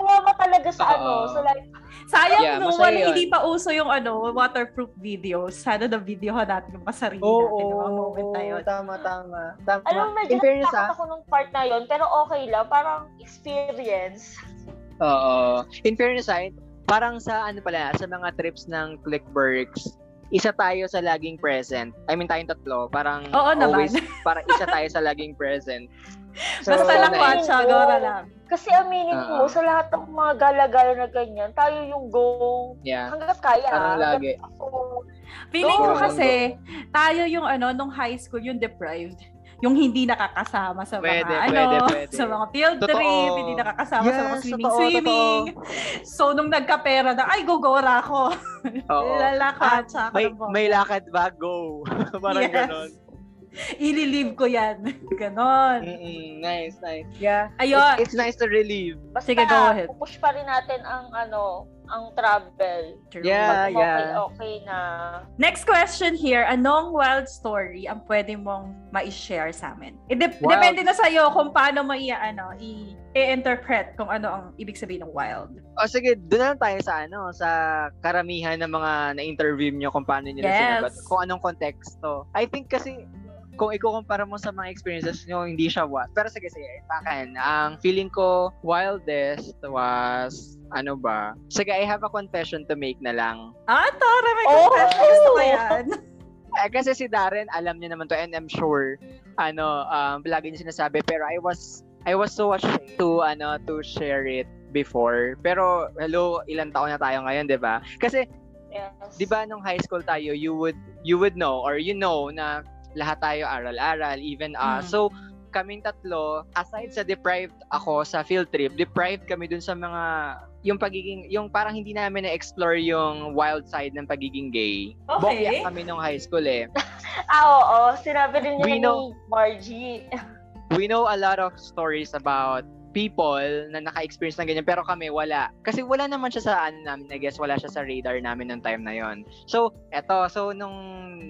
Salamat talaga sa Oo. ano, sa like, Sayang Yeah, no, wala, yun. hindi pa uso yung ano, waterproof videos. Sana na videohan natin yung masarili Oo, natin yung mga moment na yun. tama, tama. Tama. alam mo, medyo fairness, natakot ah, ako nung part na yon pero okay lang, parang experience. Oo. In fairness, ay, parang sa ano pala, sa mga trips ng Clickworks, isa tayo sa laging present. I mean, tayong tatlo. Parang Oo naman. always, parang isa tayo sa laging present. So, Basta lang nice. watch, lang. Kasi aminin mo, Oo. sa lahat ng mga gala-gala na ganyan, tayo yung go Yeah. hanggat kaya. Parang hanggat lagi. Feeling ko Oo. kasi, tayo yung ano, nung high school, yung deprived. Yung hindi nakakasama sa mga Pwede, ano, pwede, pwede. sa mga field Totoo. trip, hindi nakakasama sa mga Yes, swimming totoo, swimming. So nung nagkapera na, ay gogora ako. Oo. Lalakad sa May, may lakad ba? Go. parang Yes. ganon. Ililive ko yan. Ganon. Mm-mm, nice, nice. yeah. Ayun. It's, it's nice to relieve. basta, Sige, go ahead. push pa rin natin ang ano, ang travel. Yeah, Pag yeah. okay, okay na. Next question here, anong wild story ang pwede mong ma-share sa amin? Ide- Wild. Depende na sa'yo kung paano mo i- ano, i- i-interpret kung ano ang ibig sabihin ng wild. O sige, doon na lang tayo sa ano, sa karamihan ng mga na-interview nyo kung paano nila Yes. sinagot. Kung anong konteksto. I think kasi kung ikukumpara mo sa mga experiences nyo, hindi siya wild. Pero sige, sige, sa akin, ang feeling ko wildest was, ano ba? Sige, I have a confession to make na lang. Ah, Tara, may Oh! confession. Gusto ko yan. Eh, kasi si Darren, alam niya naman to and I'm sure, ano, um, lagi niya sinasabi, pero I was, I was so ashamed to, ano, to share it before. Pero, hello, ilang taon na tayo ngayon, di ba? Kasi, Yes. di ba, nung high school tayo, you would, you would know, or you know, na lahat tayo aral-aral, even us. Mm. So, kaming tatlo, aside sa deprived ako sa field trip, deprived kami dun sa mga, yung pagiging, yung parang hindi namin na-explore yung wild side ng pagiging gay. Okay. Bokya kami nung high school eh. Ah, oo. Sinabi We niya know- ni Margie. we know a lot of stories about people na naka-experience ng ganyan pero kami wala. Kasi wala naman siya sa ano namin, I guess wala siya sa radar namin nung time na yon. So, eto, so nung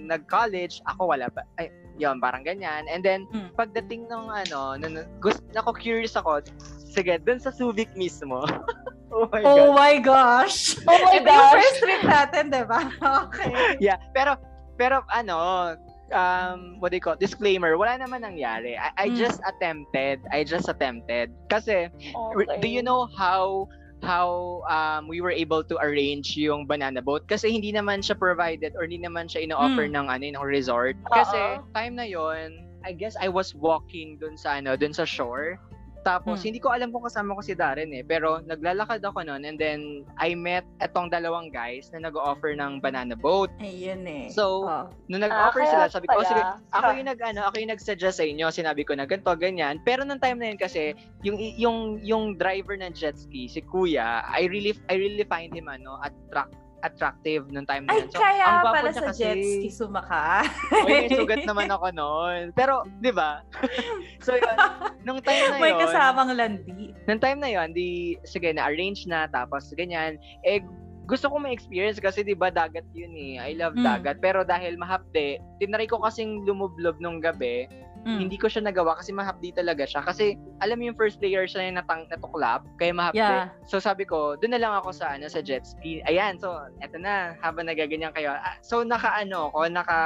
nag-college, ako wala pa. Ay, yun, parang ganyan. And then, Mm. pagdating nung ano, nung, gusto, nako curious ako, sige, dun sa Subic mismo. oh my Oh God. my gosh. Oh my yung gosh. first trip natin, di ba? Okay. Yeah, pero, pero ano, um, what do you call, disclaimer, wala naman nangyari. I, I Mm. just attempted. I just attempted. Kasi, Okay. Do you know how how um, we were able to arrange yung banana boat? Kasi hindi naman siya provided or hindi naman siya ino-offer Mm. ng ano ng resort. Kasi Oo. time na yon, I guess I was walking dun sa ano, dun sa shore. Tapos, Hmm. hindi ko alam kung kasama ko si Darren eh. Pero, naglalakad ako noon and then, I met etong dalawang guys na nag-offer ng banana boat. Ayun eh. So, Oh. Nung nag-offer Ah, sila, sabi ko, oh, sige, ako yung nag ano, ako yung nag-suggest sa inyo, sinabi ko na ganito, ganyan. Pero nung time na yun kasi, yung yung yung driver ng jet ski, si Kuya, I really I really find him ano, attract attractive nung time na Ay, yun. So, kaya ang pala sa kasi. jet ski sumaka. May sugat naman ako noon. Pero, di ba? so, yun, nung time na May yun, kasamang landi. nung time na yun, di, sige, na-arrange na, tapos ganyan, eh, gusto ko ma-experience kasi 'di ba dagat 'yun eh. I love Mm. dagat pero dahil mahapde, tinry ko kasing lumublob nung gabi Mm. hindi ko siya nagawa kasi mahapdi talaga siya. Kasi alam mo yung first layer siya yung natang, natuklap, kaya mahapdi. Yeah. So sabi ko, doon na lang ako sa ano sa jet ski. Ayan, so eto na, habang nagaganyan kayo. Ah, So naka-ano ko, naka,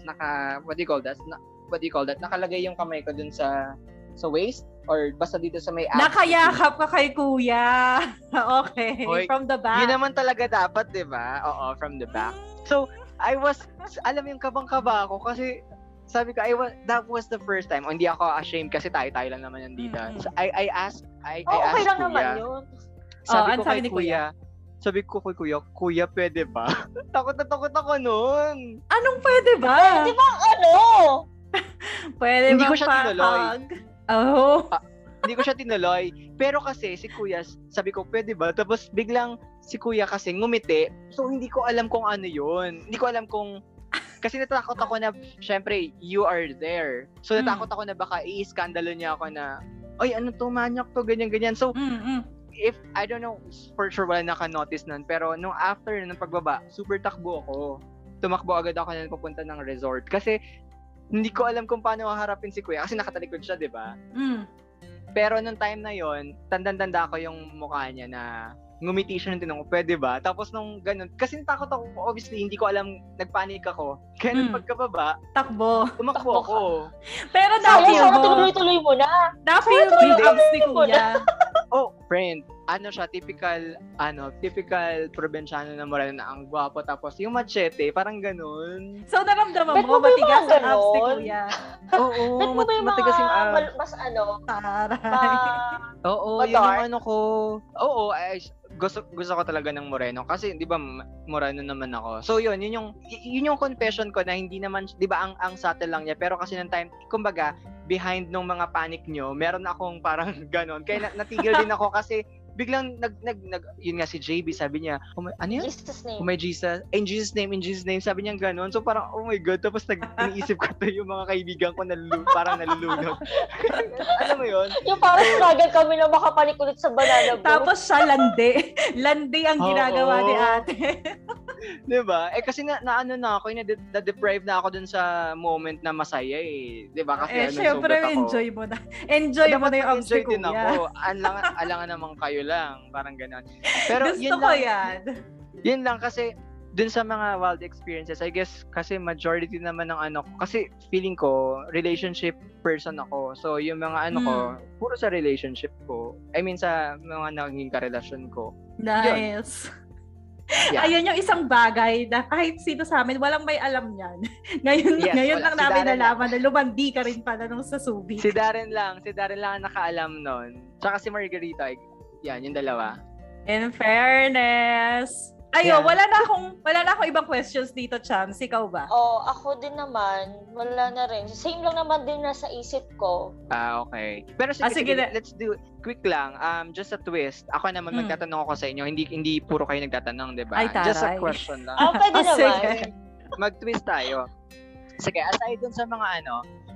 naka, what do you call that? Na, what do you call that? Nakalagay yung kamay ko dun sa sa waist or basta dito sa may abs. Nakayakap ka kay kuya. okay. Hoy, From the back. Yun naman talaga dapat, di ba? Oo, from the back. So, I was, alam yung kabang-kaba ako kasi sabi ko, I was, that was the first time. O, hindi ako ashamed kasi tayo-tayo lang naman nandito. Mm-mm. So, I, I asked, I, Oh, I okay asked lang kuya. naman yun. Sabi Oh, ko ano sabi kay ni kuya, sabi ko kay kuya, kuya, pwede ba? takot na takot ako noon. Anong pwede ba? Di ba ano? Pwede Hindi bang ko siya tinuloy. pa-hug? Oh. hindi ko siya tinuloy. Pero kasi si kuya, sabi ko, pwede ba? Tapos biglang si kuya kasi ngumiti. So hindi ko alam kung ano yun. Hindi ko alam kung kasi natakot ako na, syempre, you are there. So Hmm. natakot ako na baka i-skandalo niya ako na, ay, ano to, manyak to, ganyan-ganyan. So, Mm-mm. if, I don't know, for sure wala naka-notice nun, pero nung after ng pagbaba, super takbo ako. Tumakbo agad ako na pupunta ng resort. Kasi, hindi ko alam kung paano haharapin si kuya kasi nakatalikod siya, di ba? Mm. Pero nung time na yon, tandang-tanda ko yung mukha niya na ngumiti siya ng tinanong ko, pwede ba? Tapos nung ganun, kasi natakot ako, obviously, hindi ko alam, nagpanik ako. Kaya nung Mm. pagkababa, Takbo. tumakbo Takbo ako. Pero Sana, na-feel sana mo. tuloy-tuloy mo na. Na-feel mo Sana yung tuloy-tuloy abs ni mo kuya. Oh, friend, ano siya, typical, ano, typical probinsyano na moreno na ang gwapo. Tapos yung machete, parang ganun. So, naramdaman Bet mo, mo matigas ang abs ni kuya. Oo, mo ba yung matigas yung abs. mal- mas ano, Taray. ma- Oo, yun yung ano ko. Oo, ay, gusto gusto ko talaga ng moreno kasi 'di ba moreno naman ako. So yun, yun yung yun yung confession ko na hindi naman 'di ba ang ang subtle lang niya pero kasi ng time kumbaga behind nung mga panic nyo, meron akong parang ganon. Kaya na- natigil din ako kasi biglang nag, nag, nag yun nga si JB sabi niya, oh my, ano yun? Jesus Oh name. my Jesus, in Jesus name, in Jesus name, sabi niya ganon. So parang, oh my God, tapos nag, iniisip ko to yung mga kaibigan ko na parang nalulunod. Alam mo yun? Yung parang struggle kami na makapalik ulit sa banana boat. Tapos siya landi. landi ang ginagawa ni ate. 'Di ba? Eh kasi na, na ano na ako, na, na deprive na ako dun sa moment na masaya eh. 'Di ba? Kasi eh, ano, syempre, enjoy mo na. Enjoy mo na yung abs enjoy din ako. Alangan, alangan naman kayo lang. Parang gano'n. Pero Gusto yun ko lang, yan. yun lang kasi dun sa mga wild experiences, I guess kasi majority naman ng ano ko, kasi feeling ko, relationship person ako. So, yung mga ano ko, Hmm. puro sa relationship ko. I mean, sa mga naging karelasyon ko. Nice. Yeah. Ayun yung isang bagay na kahit sino sa amin, walang may alam niyan. Ngayon, Yes, ngayon wala. lang Si namin Darren nalaman na lumandi ka rin pala nung sa Subic. Si Darren lang, si Darren lang ang nakaalam nun. Tsaka si Margarita, yan, yung dalawa. In fairness. Ayo, Yeah. wala na akong wala na akong ibang questions dito, Chams. Ikaw ba? Oh, ako din naman, wala na rin. Same lang naman din na sa isip ko. Ah, okay. Pero sige, Ah, sige sige, na. let's do quick lang. Um just a twist. Ako naman Hmm. magtatanong ako sa inyo. Hindi hindi puro kayo nagtatanong, 'di ba? Ay, Just a question lang. Ah, pwede Ah, naman. sige. Mag-twist tayo. Sige, aside dun sa mga ano,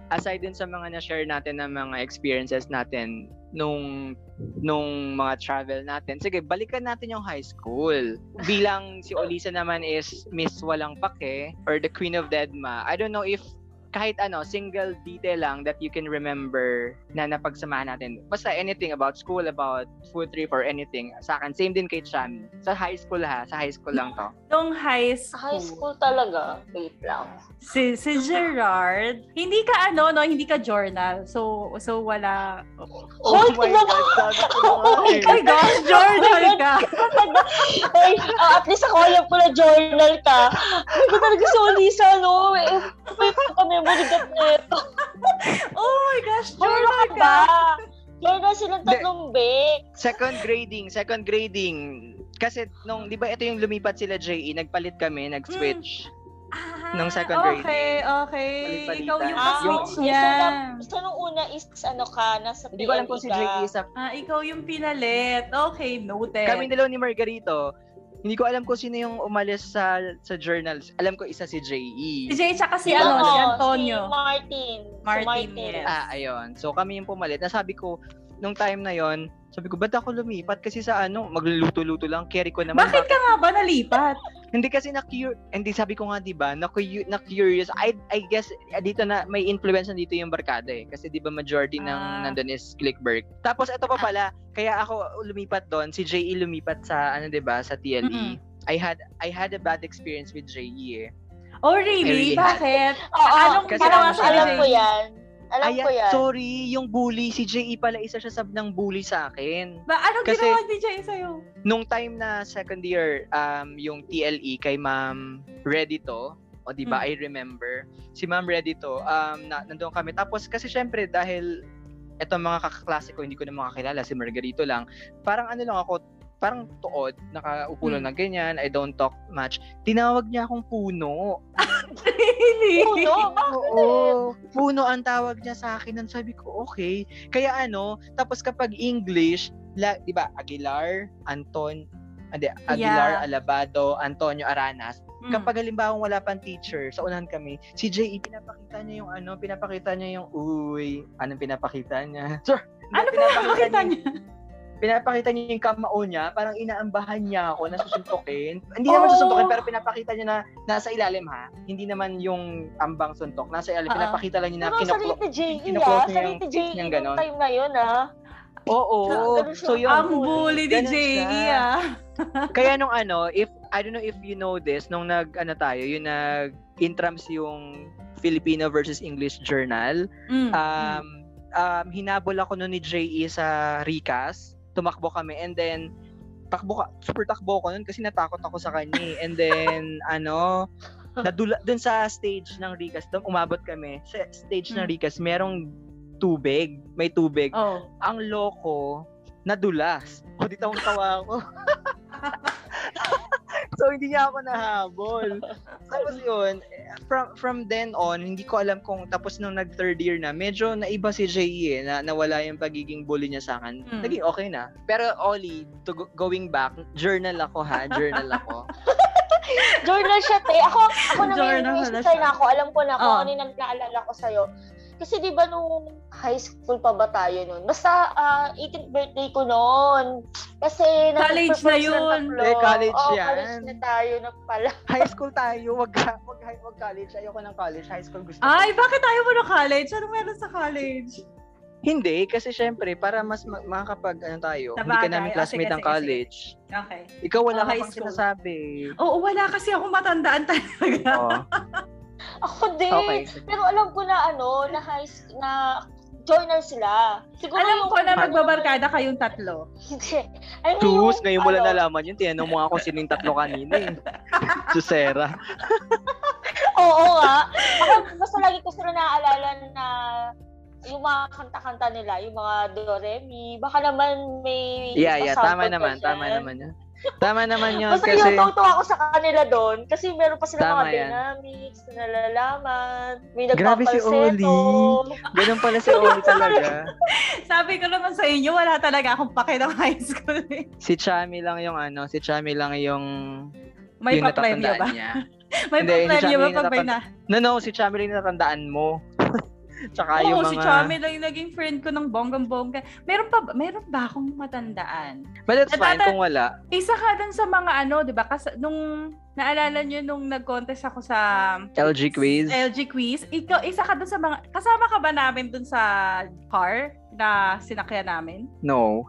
aside dun sa mga na-share natin ng mga experiences natin nung nung mga travel natin. Sige, balikan natin yung high school. Bilang si Olisa naman is Miss Walang Pake or the Queen of Deadma. I don't know if kahit ano, single detail lang that you can remember na napagsamahan natin. Basta anything about school, about food trip or anything. Sa akin, same din kay Chami. Sa high school ha, sa high school lang to. Nung high school, high school talaga. Wait lang. Si si Gerard, hindi ka ano no, hindi ka journal. So so wala. Hoy, my tingnan mo! God, ko Oh my eh. Oh my gosh, journal ka. Ay, ah, at least ako alam ko na journal ka. Ko talaga si Olisa, no? Eh, May pagka-memory gap na ito. Oh my gosh, Journal ka ba? Journal silang Hindi. tatlong bek. Second grading, second grading. Kasi nung, di ba ito yung lumipat sila JE, nagpalit kami, nag-switch. Ah, Nung second grade. Okay, okay. Ikaw yung Ah, ka-switch okay. niya. So, nung una is, ano ka, nasa Hindi ko alam kung si. JE sa... Ah, ikaw yung pinalit. Okay, noted. Kami dalawa ni Margarito, hindi ko alam kung sino yung umalis sa sa journals. Alam ko isa si JE. Si Jay tsaka si, ano, si Antonio. Si Martin. Si Martin, Martin. yes. Ah, ayun. So kami yung pumalit. Nasabi ko, nung time na yon sabi ko, ba't ako lumipat? Kasi sa ano, magluluto-luto lang, carry ko naman. Bakit ka nga ba nalipat? Hindi kasi na cur hindi sabi ko nga 'di ba, na, na curious. I I guess dito na may influence na dito yung barkada eh. Kasi 'di ba majority ng Ah. nandun is Clickberg. Tapos ito pa pala, kaya ako lumipat doon, si JE lumipat sa ano 'di ba, sa TLE. I had I had a bad experience with JE eh. Oh, really? really Bakit? Oo, Anong Kasi ginawa ano sa alam ko yan. Alam Ayan, ko yan. sorry, yung bully, si JE pala isa siya sa ng bully sa akin. Ba, anong Kasi- ginawa ni Jay sa'yo? Nung time na second year, um, yung TLE kay Ma'am Redito, o di ba, Hmm. I remember, si Ma'am Redito, um, na, nandun kami. Tapos kasi syempre, dahil eto mga kakaklase ko, hindi ko na makakilala, si Margarito lang, parang ano lang ako, parang tuod, nakaupo lang Hmm. na ganyan, I don't talk much. Tinawag niya akong puno. really? Puno? Oo, puno ang tawag niya sa akin. Ang sabi ko, okay. Kaya ano, tapos kapag English, la, di ba, Aguilar, Anton, ande, Aguilar, Yeah. Alabado, Antonio Aranas. Mm. Kapag halimbawa wala pang teacher, sa unahan kami, si JE, pinapakita niya yung ano, pinapakita niya yung, uy, anong pinapakita niya? Sir, ano pinapakita niya? Pinapakita niya yung kamao niya, parang inaambahan niya ako na susuntukin. Hindi naman Oh. susuntukin, pero pinapakita niya na nasa ilalim ha. Hindi naman yung ambang suntok. Nasa ilalim, Oo. pinapakita lang niya na Pero kinuklo. sarili JE ah. niya Sarili yung JE nung ganon. time na yun ah. Oo. Ganun. So yun, Ang bully ni Ganun Jay, siya. ah. kaya nung ano, if, I don't know if you know this, nung nag, ano tayo, yung nag, intrams yung Filipino versus English Journal, Mm. um, um, hinabol ako noon ni JE sa Ricas. Tumakbo kami and then takbo ka, super takbo ko noon kasi natakot ako sa kanya. eh. And then ano, nadula dun sa stage ng Ricas, doon umabot kami. Sa stage ng Hmm. Ricas, merong tubig, may tubig. oh. Ang loko, nadulas. O di tawang tawa ako. so hindi niya ako nahabol. Tapos yun, from from then on, hindi ko alam kung tapos nung nag third year na, medyo naiba si JE eh, na nawala yung pagiging bully niya sa akin. Hmm. Naging okay na. Pero Oli, to go- going back, journal ako ha, journal ako. Journal siya, te. Ako, ako na Journal ngayon, siya. na ako. Alam ko na kung Oh. ano yung naalala ko sa'yo. Kasi di ba nung high school pa ba tayo nun? Basta ah, 18th birthday ko noon. Kasi College na yun. Eh, college Oo, yan. college na tayo na pala. High school tayo, wag wag, high- wag college. Ayoko ng college, high school gusto ko. Ay, bakit ayaw mo ng college? Anong meron sa college? Hindi, kasi syempre, para mas ma- makakapag, ano tayo, hindi ka Sabagay. namin Ah, classmate sige, ng sige, college. Okay. Ikaw wala Oh, ka high pang school. sinasabi. Oo, wala kasi ako matandaan talaga. Oo. Ako din. okay. Pero alam ko na ano, na high school, na journal sila. Siguro Alam yung- ko na magbabarkada kayong tatlo. Hindi. Sus, yung, ngayon mo lang ano, nalaman yun. Tinanong mo ako sinong tatlo kanina eh. Susera. Oo nga. Ako, basta lagi ko sila naaalala na yung mga kanta-kanta nila, yung mga do, re, mi. Baka naman may Yeah, yeah. Tama naman. pa Tama naman yun. Tama naman yun. Basta Kasi, yung tuwa ako sa kanila doon kasi meron pa sila Tama mga yan. dynamics na nalalaman. May Grabe si nagpapalseto. ganun pala si Oli talaga. Sabi ko naman sa inyo, wala talaga akong pake ng high school. eh. Si Chami lang yung ano, si Chami lang yung May yung pa-premyo natatandaan ba? niya. May si pa-premyo ba pag may na? No, no, si Chami lang yung natatandaan mo. Tsaka Oo, yung mga... si Chami lang yung naging friend ko ng bonggang-bongga. Meron pa ba- meron ba akong matandaan? But that's fine Natata- kung wala. Isa ka dun sa mga ano, 'di ba? Kasi nung naalala niyo nung nag-contest ako sa LG quiz. LG quiz, ikaw isa ka dun sa mga kasama ka ba namin dun sa car na sinakyan namin? No.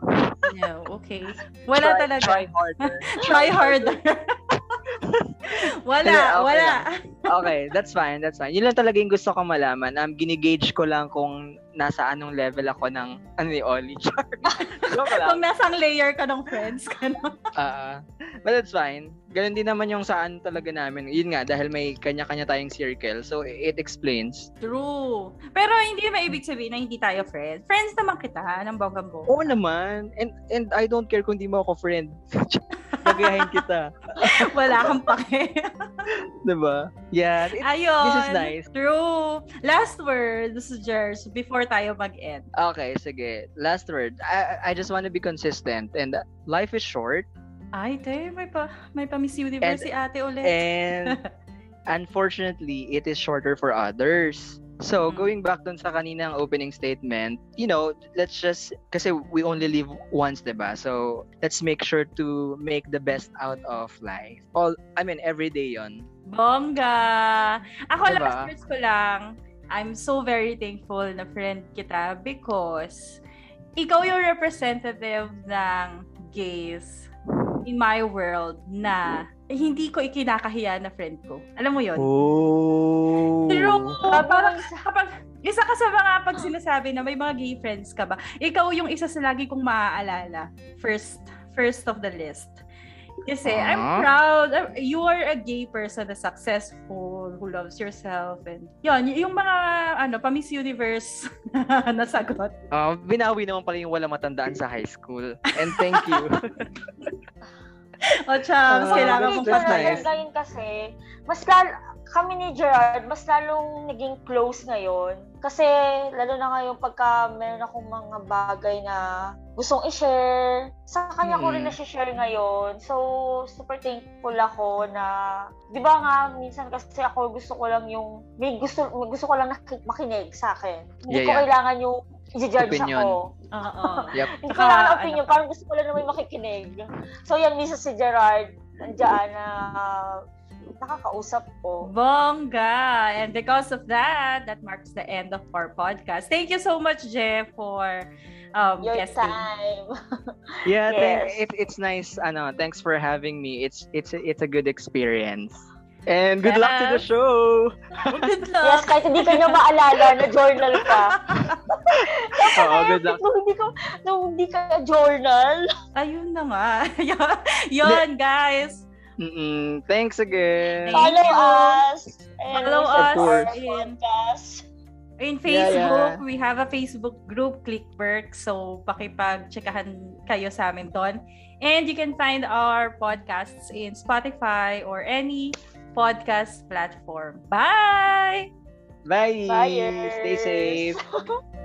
No, okay. Wala Try- talaga. Try harder. Try harder. wala, okay wala. okay, that's fine, that's fine. Yun lang talaga yung gusto ko malaman. Um, ginigauge ko lang kung nasa anong level ako ng ano ni Oli. Lang. Kung nasang layer ka ng friends ka no? Ah, but it's fine. Ganun din naman yung saan talaga namin. Yun nga, dahil may kanya-kanya tayong circle. So, it explains. True. Pero hindi naman ibig sabihin na hindi tayo friends. Friends naman kita, ng bonggang bongga. Oo naman. And and I don't care kung di mo ako friend. Gagayahin kita. Wala kang pake. diba? Yeah. It, Ayun. this is nice. True. Last words, Jers, before tayo mag-end. Okay, sige. Last word. I, I just want to be consistent. And life is short. Ay, te, may pa, may pa Miss Universe And- si ate ulit. And unfortunately, it is shorter for others. So, Mhm. going back dun sa kaninang opening statement, you know, let's just, kasi we only live once, diba? So, let's make sure to make the best out of life. All, I mean, every day yon. Bongga! Ako Diba? last words ko lang, I'm so very thankful na friend kita because ikaw yung representative ng gays in my world na hindi ko ikinakahiya na friend ko. Alam mo yon? Oh. True! Parang kapag isa ka sa mga pag sinasabi na may mga gay friends ka ba, ikaw yung isa sa lagi kong maaalala. First, first of the list. Kasi I'm Ah. proud. I'm- You are a gay person na successful, who loves yourself. And yun, y- yung mga ano, pa-Miss Universe na sagot. Uh, binawi naman pala yung wala matandaan sa high school. And thank you. O, Chams, Ah, kailangan mong patayin. nice. Ngayon kasi, mas lalo, kami ni Gerard, mas lalong naging close ngayon. Kasi, lalo na ngayon pagka meron akong mga bagay na gustong i-share, sa kanya ko rin Mm. na-share ngayon. So, super thankful ako na, di ba nga, minsan kasi ako gusto ko lang yung, may gusto, may gusto ko lang makinig sa akin. Hindi Yeah, ko yeah. kailangan yung i-judge ako. Oo. Yep. Hindi ko kailangan ano- opinion, parang gusto ko lang na may makikinig. So, yan, minsan si Gerard, nandiyan na nakakausap ko. Bongga! And because of that, that marks the end of our podcast. Thank you so much, Jeff, for um, Your guesting. time. Yeah, thank- Yes. it, it's nice. Ano, thanks for having me. It's it's it's a good experience. And good luck to the Yes. show. Good yes, luck! kahit hindi ka niya maalala na journal ka. Oo, good luck. Nung hindi ka, nung hindi ka journal. Ayun na nga. Yun, guys. Mm-mm. Thanks again. Thank Follow you. us. And Follow us to our in-. In Yeah, Facebook, yeah. we have a Facebook group, Clickwork. So, pakipag-checkahan kayo sa amin doon. And you can find our podcasts in Spotify or any podcast platform. Bye! Bye. Bye. Stay safe.